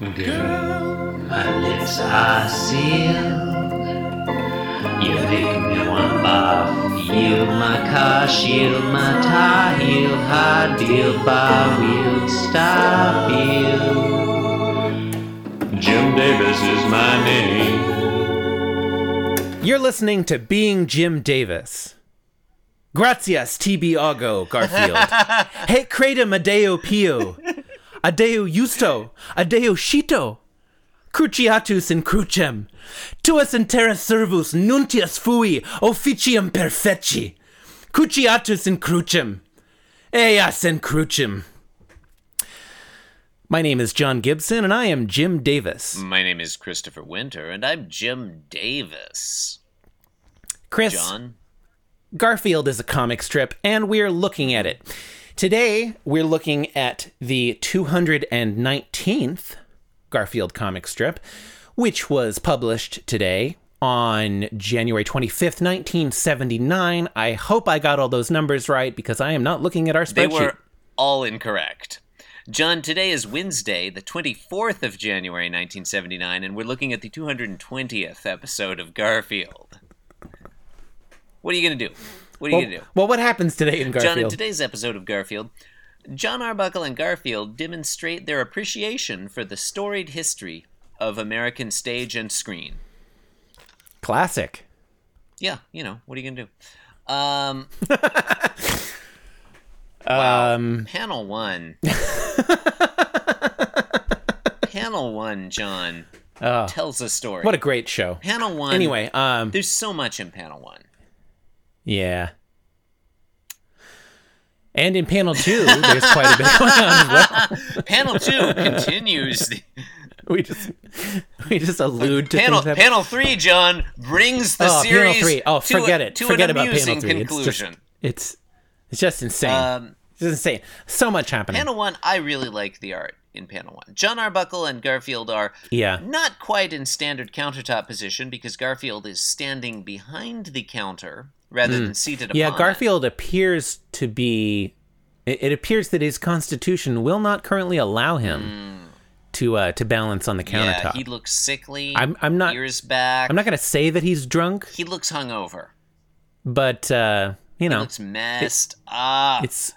Girl, my lips are sealed. You make me want barf. Yield my car, shield my tie, heel, hard deal, bar wheel, stop you. Jim Davis is my name. You're listening to Being Jim Davis. Gracias, TB Ago, Garfield. hey, credum adeo pio. Adeo justo. Adeo shito. Cruciatus in crucem. Tuas in terra servus nuntius fui officium perfeci. Cruciatus in crucem. Eas in crucem. My name is John Gibson, and I am Jim Davis. My name is Christopher Winter, and I'm Jim Davis. Chris, John? Garfield is a comic strip, and we're looking at it. Today, we're looking at the 219th Garfield comic strip, which was published today on January 25th, 1979. I hope I got all those numbers right because I am not looking at our spreadsheet. They were all incorrect. John, today is Wednesday, the 24th of January, 1979, and we're looking at the 220th episode of Garfield. What are you going to do? What are you going to do? well, what happens today in Garfield? John, in today's episode of Garfield, John Arbuckle and Garfield demonstrate their appreciation for the storied history of American stage and screen. Classic. Yeah, you know, what are you going to do? Um, Um, panel one. panel one, John, oh, tells a story. what a great show. panel one. Anyway, um, there's so much in panel one. Yeah. And in panel two, there's quite a bit going on as well. Panel two continues. The, We just we just allude to panel that panel three, John brings the oh, series. panel three. Oh, forget a- it. Forget about panel three. It's just conclusion. it's it's just insane. Um, it's insane. So much happening. Panel one, I really like the art in panel one. John Arbuckle and Garfield are yeah. not quite in standard countertop position because Garfield is standing behind the counter rather than seated. Yeah, upon Garfield appears to be it, it appears that his constitution will not currently allow him to uh to balance on the it. Hmm. Yeah, countertop. he looks sickly. I'm I'm not ears back. I'm not going to say that he's drunk, He looks hungover. but uh, you He know, looks messed up. it's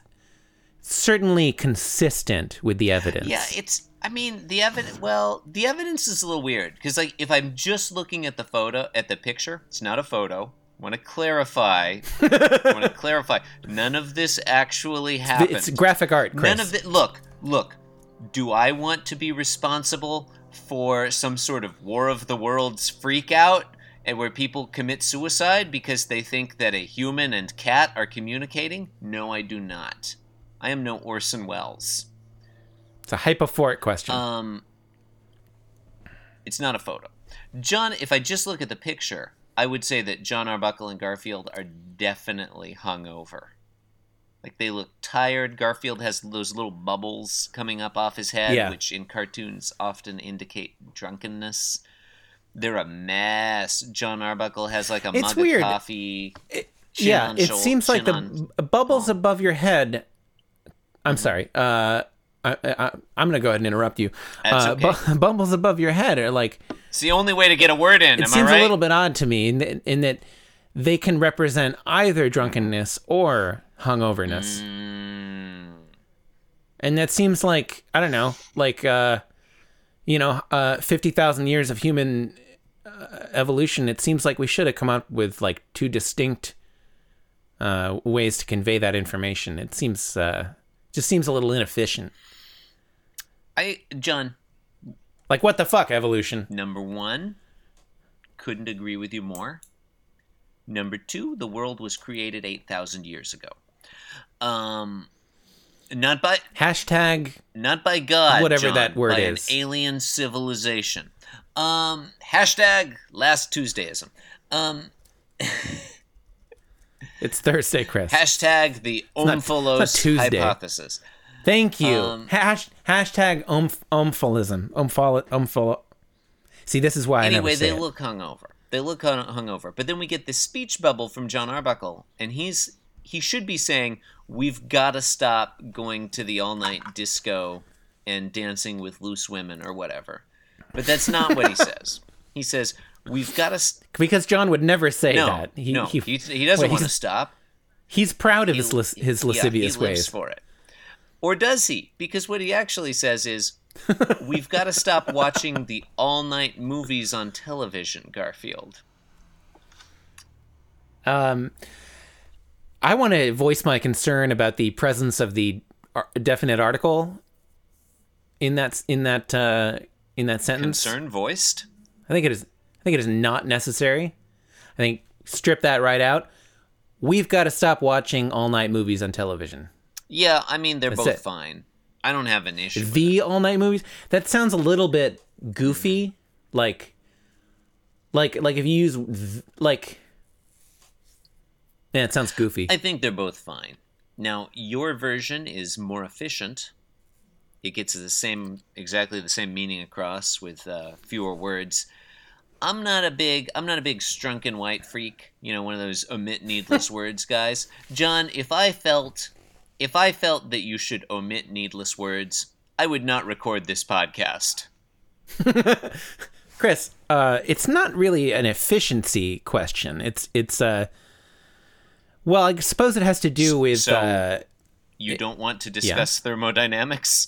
certainly consistent with the evidence. Yeah, it's. I mean, the evidence. Well, the evidence is a little weird because, like, if I'm just looking at the photo, at the picture, it's not a photo. Want to clarify? Want to clarify? None of this actually happened. it's graphic art, Chris. None of it. Look, look. Do I want to be responsible for some sort of War of the Worlds freak out and where people commit suicide because they think that a human and cat are communicating? No, I do not. I am no Orson Welles. It's a hypophoric question. Um, it's not a photo. John, if I just look at the picture, I would say that John Arbuckle and Garfield are definitely hungover. Like they look tired. Garfield has those little bubbles coming up off his head, Yeah. which in cartoons often indicate drunkenness. They're a mess. John Arbuckle has like a It's mug weird. of coffee. chin yeah, it seems like the on- bubbles Oh. above your head. I'm Mm-hmm. sorry. Uh, I, I, I'm going to go ahead and interrupt you. That's uh, okay. bu- bubbles above your head are like It's the only way to get a word in. it am seems I right? a little bit odd to me in that, in that they can represent either drunkenness or hungoverness, Mm, and that seems like I don't know, like uh, you know, uh, fifty thousand years of human uh, evolution. It seems like we should have come up with like two distinct uh, ways to convey that information. It seems uh, just seems a little inefficient. I John, Like what the fuck, evolution? Number one, couldn't agree with you more. Number two, the world was created 8,000 years ago. Um, not by Hashtag not by God, Whatever John, that word by an is. alien civilization. Um, hashtag last Tuesdayism. Um, it's Thursday, Chris. hashtag the not- it's not Omphalos hypothesis. Thank you. Um, Hash, hashtag omph, omphalism. Omphal, omphal. See, this is why I Anyway, they it. look hungover. They look hungover. But then we get this speech bubble from John Arbuckle, and he's he should be saying, "We've got to stop going to the all night disco and dancing with loose women or whatever. But that's not what he says. He says we've got to. St- Because John would never say no, that. He, no, he, he, he doesn't wait, want to stop. he's proud of He- his his yeah, lascivious he lives ways. for it. Or does he? Because what he actually says is, we've got to stop watching the all-night movies on television, Garfield. Um, I want to voice my concern about the presence of the ar- definite article in that in that uh, in that sentence. Concern voiced. I think it is. I think it is not necessary. I think strip that right out. We've got to stop watching all night movies on television. Yeah, I mean they're That's both it. fine. I don't have an issue. with The all night movies. That sounds a little bit goofy. Like, like, like if you use th- like. Yeah, it sounds goofy. I think they're both fine. Now, your version is more efficient. It gets the same, exactly the same meaning across with uh, fewer words. I'm not a big, I'm not a big Strunk and White freak. You know, one of those omit needless words guys. John, if I felt, if I felt that you should omit needless words, I would not record this podcast. Chris, uh, it's not really an efficiency question. It's it's uh, well, I suppose it has to do with So- uh, You don't want to discuss thermodynamics?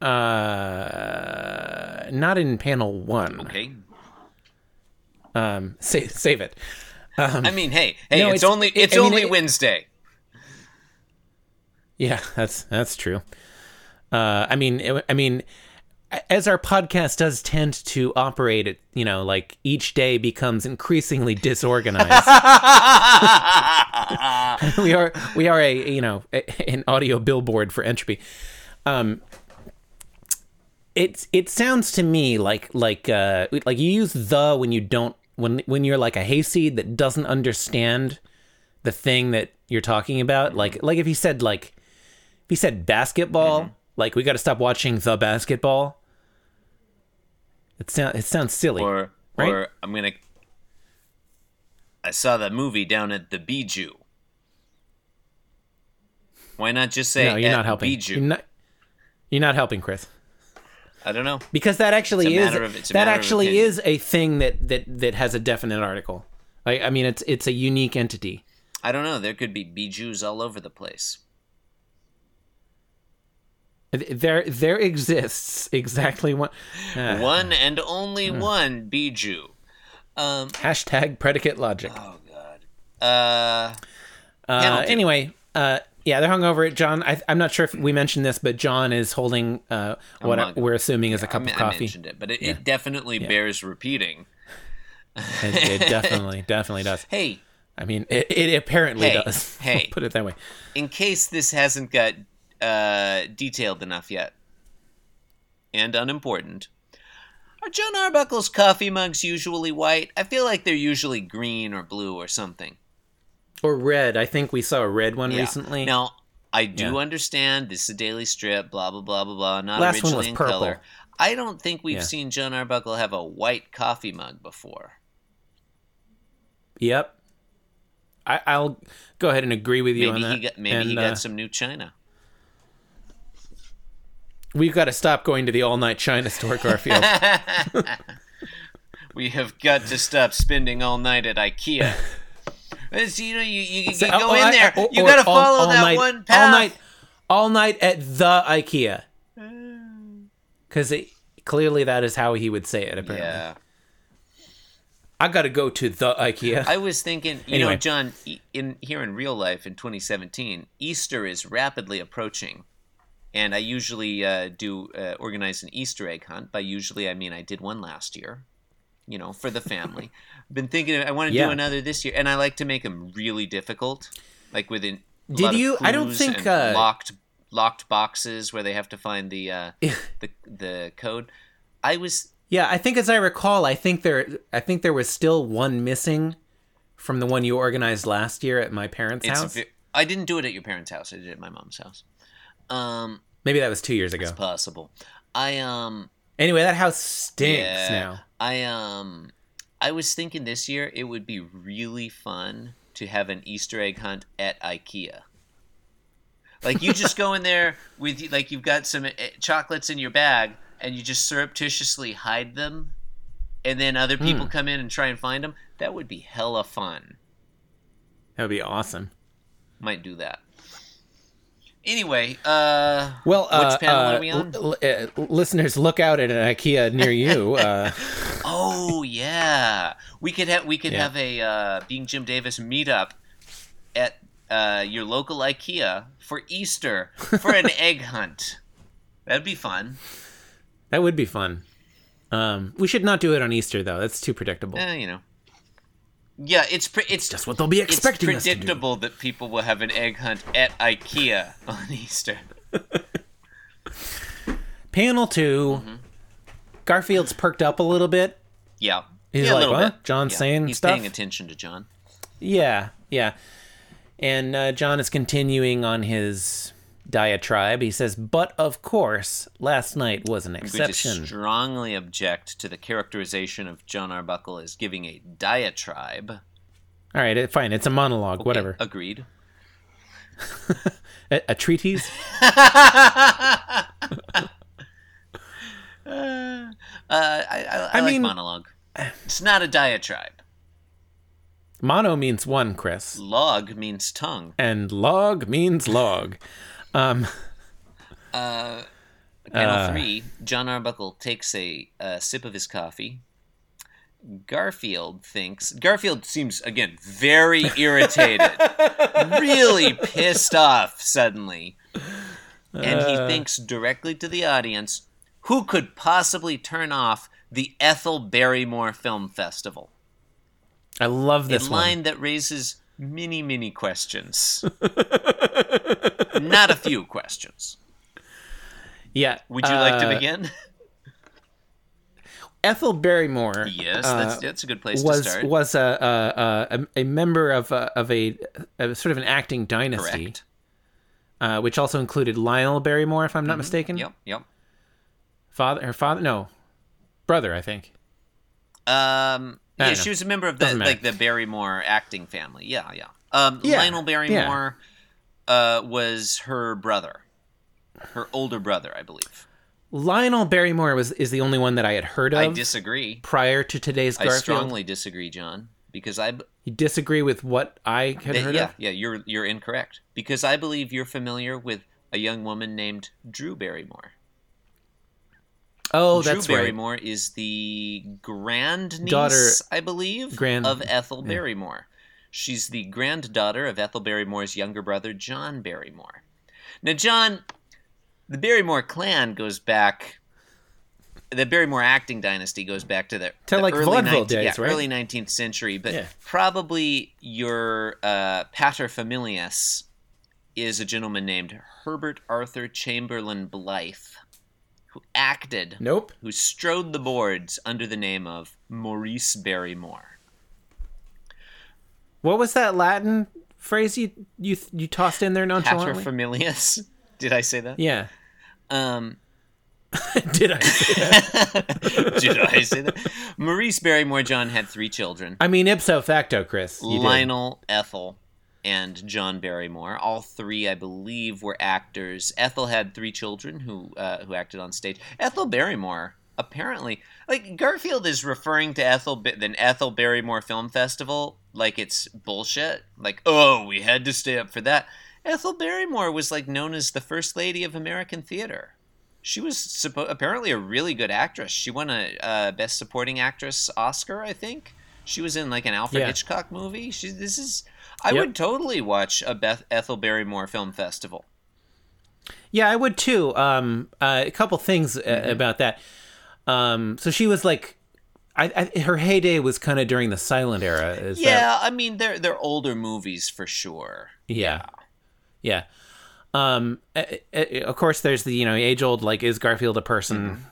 uh, not in panel one. Okay. Um, save save it. I mean, hey, hey, No, it's, it's- only it- it's I mean, only it- Wednesday. Yeah, that's that's true. Uh, I mean, it- I mean, as our podcast does tend to operate, it you know, like each day becomes increasingly disorganized. we are we are a you know a, an audio billboard for entropy. Um, it it sounds to me like like uh like you use the when you don't when when you're like a hayseed that doesn't understand the thing that you're talking about. Like like if he said like he said basketball, mm-hmm. like we got to stop watching the basketball. It sounds it sounds silly. or right? or I'm gonna. I saw that movie down at the Bijou. Why not just say no, you're at not helping. Bijou? You're not, you're not helping, Chris. I don't know. because that actually is of- that actually is a thing that that that has a definite article. I, I mean, it's it's a unique entity. I don't know. There could be Bijous all over the place. There there exists exactly one uh, One and only one Bijou. Um. hashtag predicate logic. Oh God. Uh. Uh, anyway, uh, yeah, they're hungover. John, I, I'm not sure if we mentioned this, but John is holding uh, what mug. we're assuming is a cup me- of I coffee. mentioned it, but it, it definitely bears repeating. It, it definitely definitely does. Hey, I mean, it, it apparently Hey, does. hey. put it that way. in case this hasn't got uh, detailed enough yet, and unimportant, are John Arbuckle's coffee mugs usually white? I feel like they're usually green or blue or something. Or red. I think we saw a red one Yeah. recently. Now, I do Yeah. understand this is a daily strip, blah blah blah blah blah. Not Last one originally was in purple. color. I don't think we've Yeah. seen John Arbuckle have a white coffee mug before. Yep. I, I'll go ahead and agree with you on Maybe that. he got maybe And, he got uh, some new china. We've got to stop going to the all night China store, Garfield. We have got to stop spending all night at IKEA. It's, you know, you, you, you So- go oh, in I- there. Oh, or- you got to follow all that night- one path. All night, all night at the IKEA. Because clearly that is how he would say it. Apparently, Yeah, I got to go to the IKEA. I was thinking, you know, John, in here in real life in 2017, Easter is rapidly approaching, and I usually uh, do uh, organize an Easter egg hunt. By usually, I mean I did one last year, you know, for the family. Been thinking I want to Yeah. do another this year, and I like to make them really difficult, like within. Did you- I don't think, uh, locked locked boxes where they have to find the uh, the the code. I was yeah, I think as I recall, I think there, I think there was still one missing from the one you organized last year at my parents' house. I didn't do it at your parents' house. I did it at my mom's house. Um, Maybe that was two years ago. it's possible. I um Anyway, that house stinks yeah, now. I um I was thinking this year it would be really fun to have an Easter egg hunt at IKEA. Like you just go in there with like you've got some eh, chocolates in your bag, and you just surreptitiously hide them, and then other Hmm. people come in and try and find them. That would be hella fun. That would be awesome. Might do that. Anyway, uh, Well, uh, Which panel uh, are we on? l- l- uh, listeners, look out at an IKEA near you. Uh, oh yeah, we could have we could Yeah. have a uh, being Jim Davis meetup at uh, your local IKEA for Easter for an egg hunt. That'd be fun. that would be fun. Um, we should not do it on Easter though. That's too predictable. Eh, you know. Yeah, it's pre- it's Just what they'll be expecting It's us to do. predictable that people will have an egg hunt at IKEA on Easter. Panel 2 Mm-hmm. Garfield's perked up a little bit. Yeah, He's yeah, like, little "What? bit. John's Yeah, saying he's stuff?" paying attention to John. Yeah, yeah. And uh, John is continuing on his diatribe. He says, "But of course, last night was an exception." to strongly object to the characterization of John Arbuckle as giving a diatribe. All right, fine. It's a monologue. Whatever. Agreed. A, a treatise. Uh, I, I, I, I like mean- monologue. It's not a diatribe. Mono means one, Chris, Log means tongue. and log means log. Um, Panel Uh. three, John Arbuckle takes a, uh sip of his coffee. Garfield thinks. Garfield seems, again, very irritated. really pissed off suddenly. And he Uh. thinks directly to the audience who could possibly turn off the Ethel Barrymore Film Festival? I love A this one. line that raises many, many questions. Not a few questions. Yeah. Would you like to uh, begin? Ethel Barrymore. Yes, uh, that's that's a good place was to start. was a, a a a member of a, of a, a sort of an acting dynasty, uh, which also included Lionel Barrymore, if I'm not mistaken. Yep, yep. Father, her father, no, brother, I think. Um, I yeah, she was a member of the like the Barrymore acting family. Yeah, yeah. Um, Yeah, Lionel Barrymore uh, was her brother, her older brother, I believe. Lionel Barrymore was is the only one that I had heard of I disagree. prior to today's I strongly disagree, John, because I b- You disagree with what I had th- heard yeah of? yeah you're you're incorrect because I believe you're familiar with a young woman named Drew Barrymore. Oh, Drew that's right. Barrymore is the grand niece, Daughter- I believe, grand- of Ethel Barrymore. She's the granddaughter of Ethel Barrymore's younger brother, John Barrymore. Now, John, the Barrymore clan goes back. The Barrymore acting dynasty goes back to the, To, the like, early vaudeville 19th days, yeah, right? early 19th century, but Yeah. probably your uh, paterfamilias is a gentleman named Herbert Arthur Chamberlain Blythe, who acted Nope. who strode the boards under the name of Maurice Barrymore. What was that Latin phrase you you you tossed in there nonchalantly? Paterfamilias. Did I say that? yeah. Um, Did I? Say that? did I say that? Maurice Barrymore John had three children I mean, ipso facto, Chris. You did. Lionel, Ethel, and John Barrymore. All three, I believe, were actors. Ethel had three children who uh, who acted on stage. Ethel Barrymore apparently like Garfield is referring to Ethel the Ethel Barrymore Film Festival like it's bullshit. Like, oh, we had to stay up for that. Ethel Barrymore was like known as the first lady of American theater. She was suppo- apparently a really good actress. She won a uh, best supporting actress Oscar, I think. She was in like an Alfred Yeah. Hitchcock movie. She this is I Yep. would totally watch a Beth Ethel Barrymore film festival. Yeah, I would too. Um, uh, a couple things uh, Mm-hmm. about that. Um, so she was like, I, I her heyday was kind of during the silent era. Is that- Yeah, I mean they're they're older movies for sure. yeah, yeah. Um, uh, uh, of course, there's the you know age old like is Garfield a person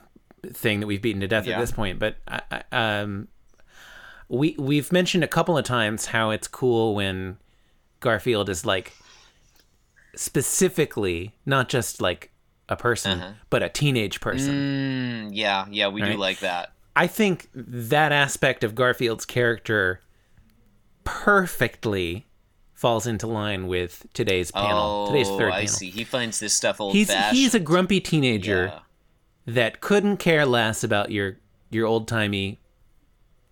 thing that we've beaten to death Mm-hmm. Yeah. at this point. But I, I, um, we we've mentioned a couple of times how it's cool when Garfield is like specifically not just like a person, but a teenage person. Mm, yeah, yeah, we do like that. I think that aspect of Garfield's character perfectly falls into line with today's panel. Oh, today's third panel. I see. He finds this stuff old He's fashioned. he's a grumpy teenager Yeah. that couldn't care less about your your old timey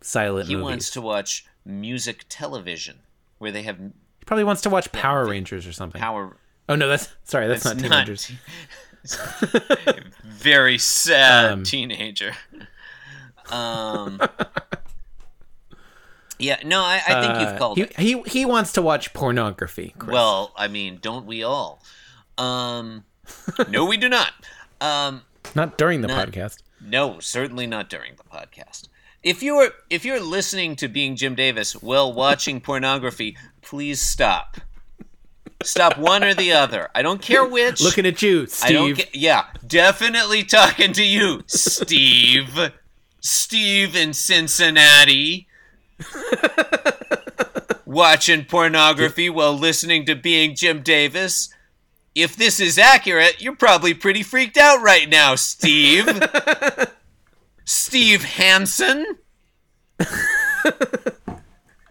silent He movies. wants to watch music television where they have he probably wants to watch Power Rangers or something. power. oh no, that's sorry, that's, It's not teenagers. very sad Um, teenager. Um. Yeah, no, I, I think Uh, you've called he, it. he he wants to watch pornography. Chris. Well, I mean, don't we all? Um, no, we do not. Um, not during the not- podcast. no, certainly not during the podcast. If you're if you're listening to Being Jim Davis while watching pornography, please stop. Stop one or the other. I don't care which. Looking at you, I don't Steve. get. Yeah, definitely talking to you, Steve. Steve in Cincinnati. Watching pornography while listening to Being Jim Davis. If this is accurate, you're probably pretty freaked out right now, Steve. Steve Hansen.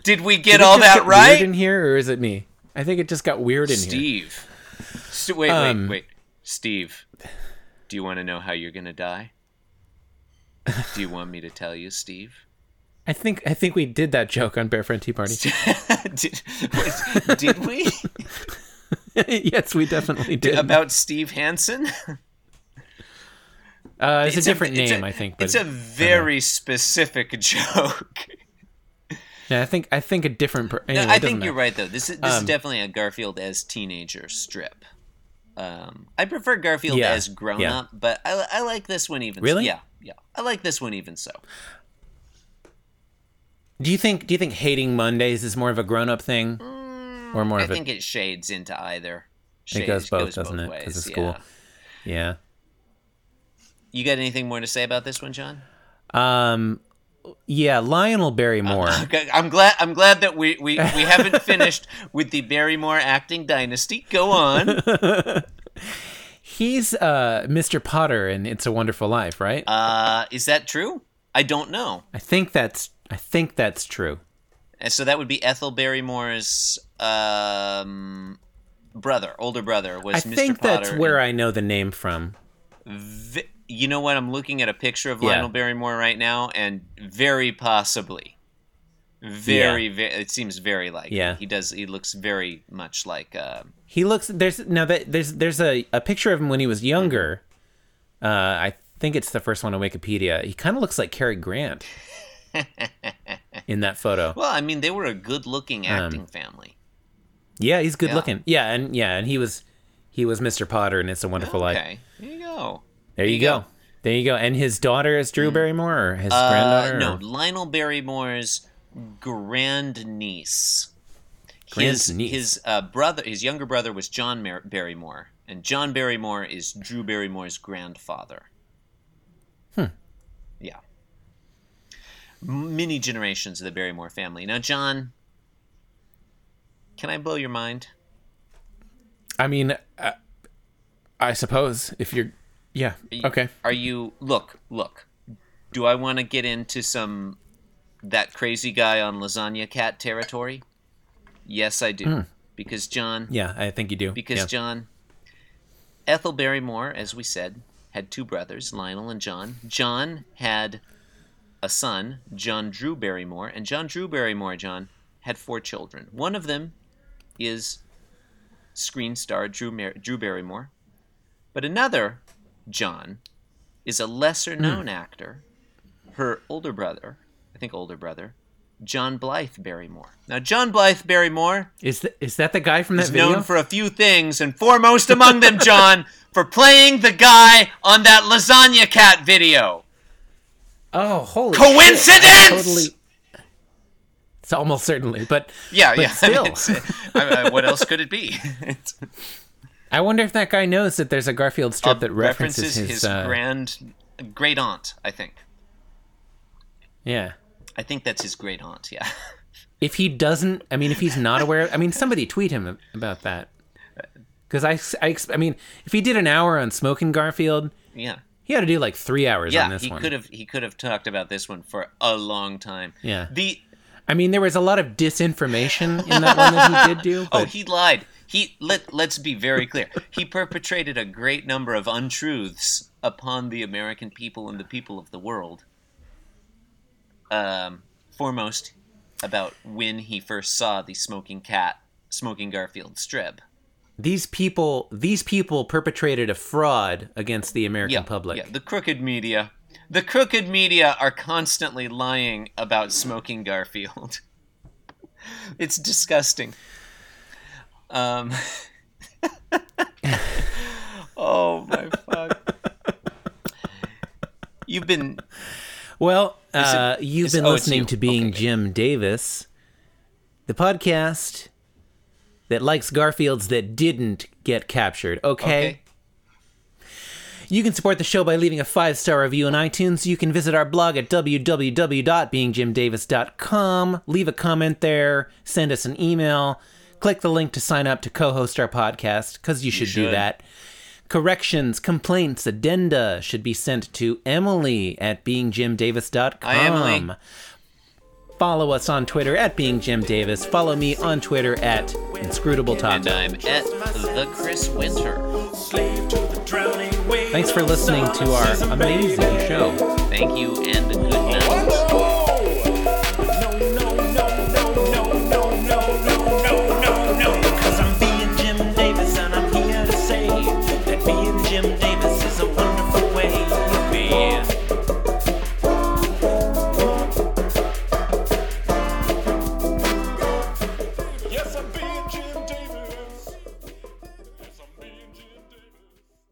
Did we get Did all that right? In here, or is it me? I think it just got weird in here. Steve. St- wait, Um, wait, wait. Steve, do you want to know how you're going to die? Do you want me to tell you, Steve? I think I think we did that joke on Bear Friend Tea Party. did, wait, did we? yes, we definitely did. About Steve Hansen? uh, it's, a different it's name, a- I think. But It's a very specific joke. Yeah, I think I think a different. Per- No, I think you're matter. right, though. This is this is Um, definitely a Garfield as teenager strip. Um, I prefer Garfield Yeah, as grown yeah. up, but I, I like this one even. Really? Yeah, yeah. I like this one even so. Do you think Do you think hating Mondays is more of a grown up thing, or more I of a? think it shades into either. It goes both, doesn't it? 'Cause ways, of school. yeah. yeah. You got anything more to say about this one, John? Um. Yeah, Lionel Barrymore. Okay, I'm glad. I'm glad that we we, we haven't finished with the Barrymore acting dynasty. Go on. He's uh Mr. Potter in It's a Wonderful Life, right? Uh, is that true? I don't know. I think that's I think that's true. And so that would be Ethel Barrymore's um, brother, older brother, was I Mr. think Potter. that's where I know the name from. You know what? I'm looking at a picture of Yeah. Lionel Barrymore right now, and very possibly, very, very. it seems very like. Yeah. he does. He looks very much like. Uh, He looks there's now that there's there's a, a picture of him when he was younger. Uh, I think it's the first one on Wikipedia. He kind of looks like Cary Grant in that photo. well, I mean, they were a good-looking Um, acting family. Yeah, he's good Yeah. looking. Yeah, and yeah, and he was he was Mr. Potter and It's a Wonderful Life. Okay, there you go. There you go. go. There you go. And his daughter is Drew Barrymore or his Uh, granddaughter? no, or- Lionel Barrymore's grandniece. His Grandniece. his uh, brother, his younger brother was John Mar- Barrymore, and John Barrymore is Drew Barrymore's grandfather. Hmm. Yeah. Many generations of the Barrymore family. Now, John, can I blow your mind? I mean, uh, I suppose if you're, yeah, okay. Are you look look? Do I want to get into some that crazy guy on Lasagna Cat territory? Yes, I do. Hmm. Because John, Yeah, I think you do. because yeah. John, Ethel Barrymore, as we said, had two brothers, Lionel and John. John had a son, John Drew Barrymore, and John Drew Barrymore, John, had four children. One of them is screen star Drew, Mar- Drew Barrymore, but another, John, is a lesser hmm. known actor. Her older brother, I think older brother, John Blythe Barrymore. Now, John Blythe Barrymore is th- is that the guy from that is video? known for a few things, and foremost among them, John, for playing the guy on that Lasagna Cat video. oh, holy. Coincidence? Totally. It's almost certainly, but Yeah, But yeah. still. I- I- what else could it be? I wonder if that guy knows that there's a Garfield strip that references, his. his uh, grand great aunt. I think. yeah. I think that's his great aunt. Yeah. If he doesn't, I mean, if he's not aware, I mean, somebody tweet him about that. Because I, I, I mean, if he did an hour on smoking Garfield, Yeah. he had to do like three hours on Yeah, this he one. could have he could have talked about this one for a long time. Yeah. The I mean, there was a lot of disinformation in that one that he did do. Oh, he lied. He let let's be very clear. He perpetrated a great number of untruths upon the American people and the people of the world. Um, foremost, about when he first saw the smoking cat, smoking Garfield strip. these people, these people perpetrated a fraud against the American Yeah, public. yeah. The crooked media, the crooked media are constantly lying about smoking Garfield. it's disgusting. Um. oh my fuck. You've been Well, it- uh, you've been oh, listening you. to Being Okay. Jim Davis, the podcast that likes Garfields that didn't get captured. Okay. okay. You can support the show by leaving a five star review on iTunes. You can visit our blog at www.beingjimdavis.com. Leave a comment there. Send us an email. Click the link to sign up to co host our podcast, because you should, do should. that. Corrections, complaints, addenda should be sent to Emily at beingjimdavis.com. Hi, Emily. Follow us on Twitter at beingjimdavis. Follow me on Twitter at inscrutable And I'm at the Chris Winter. Thanks for listening to our amazing show. Thank you and good night.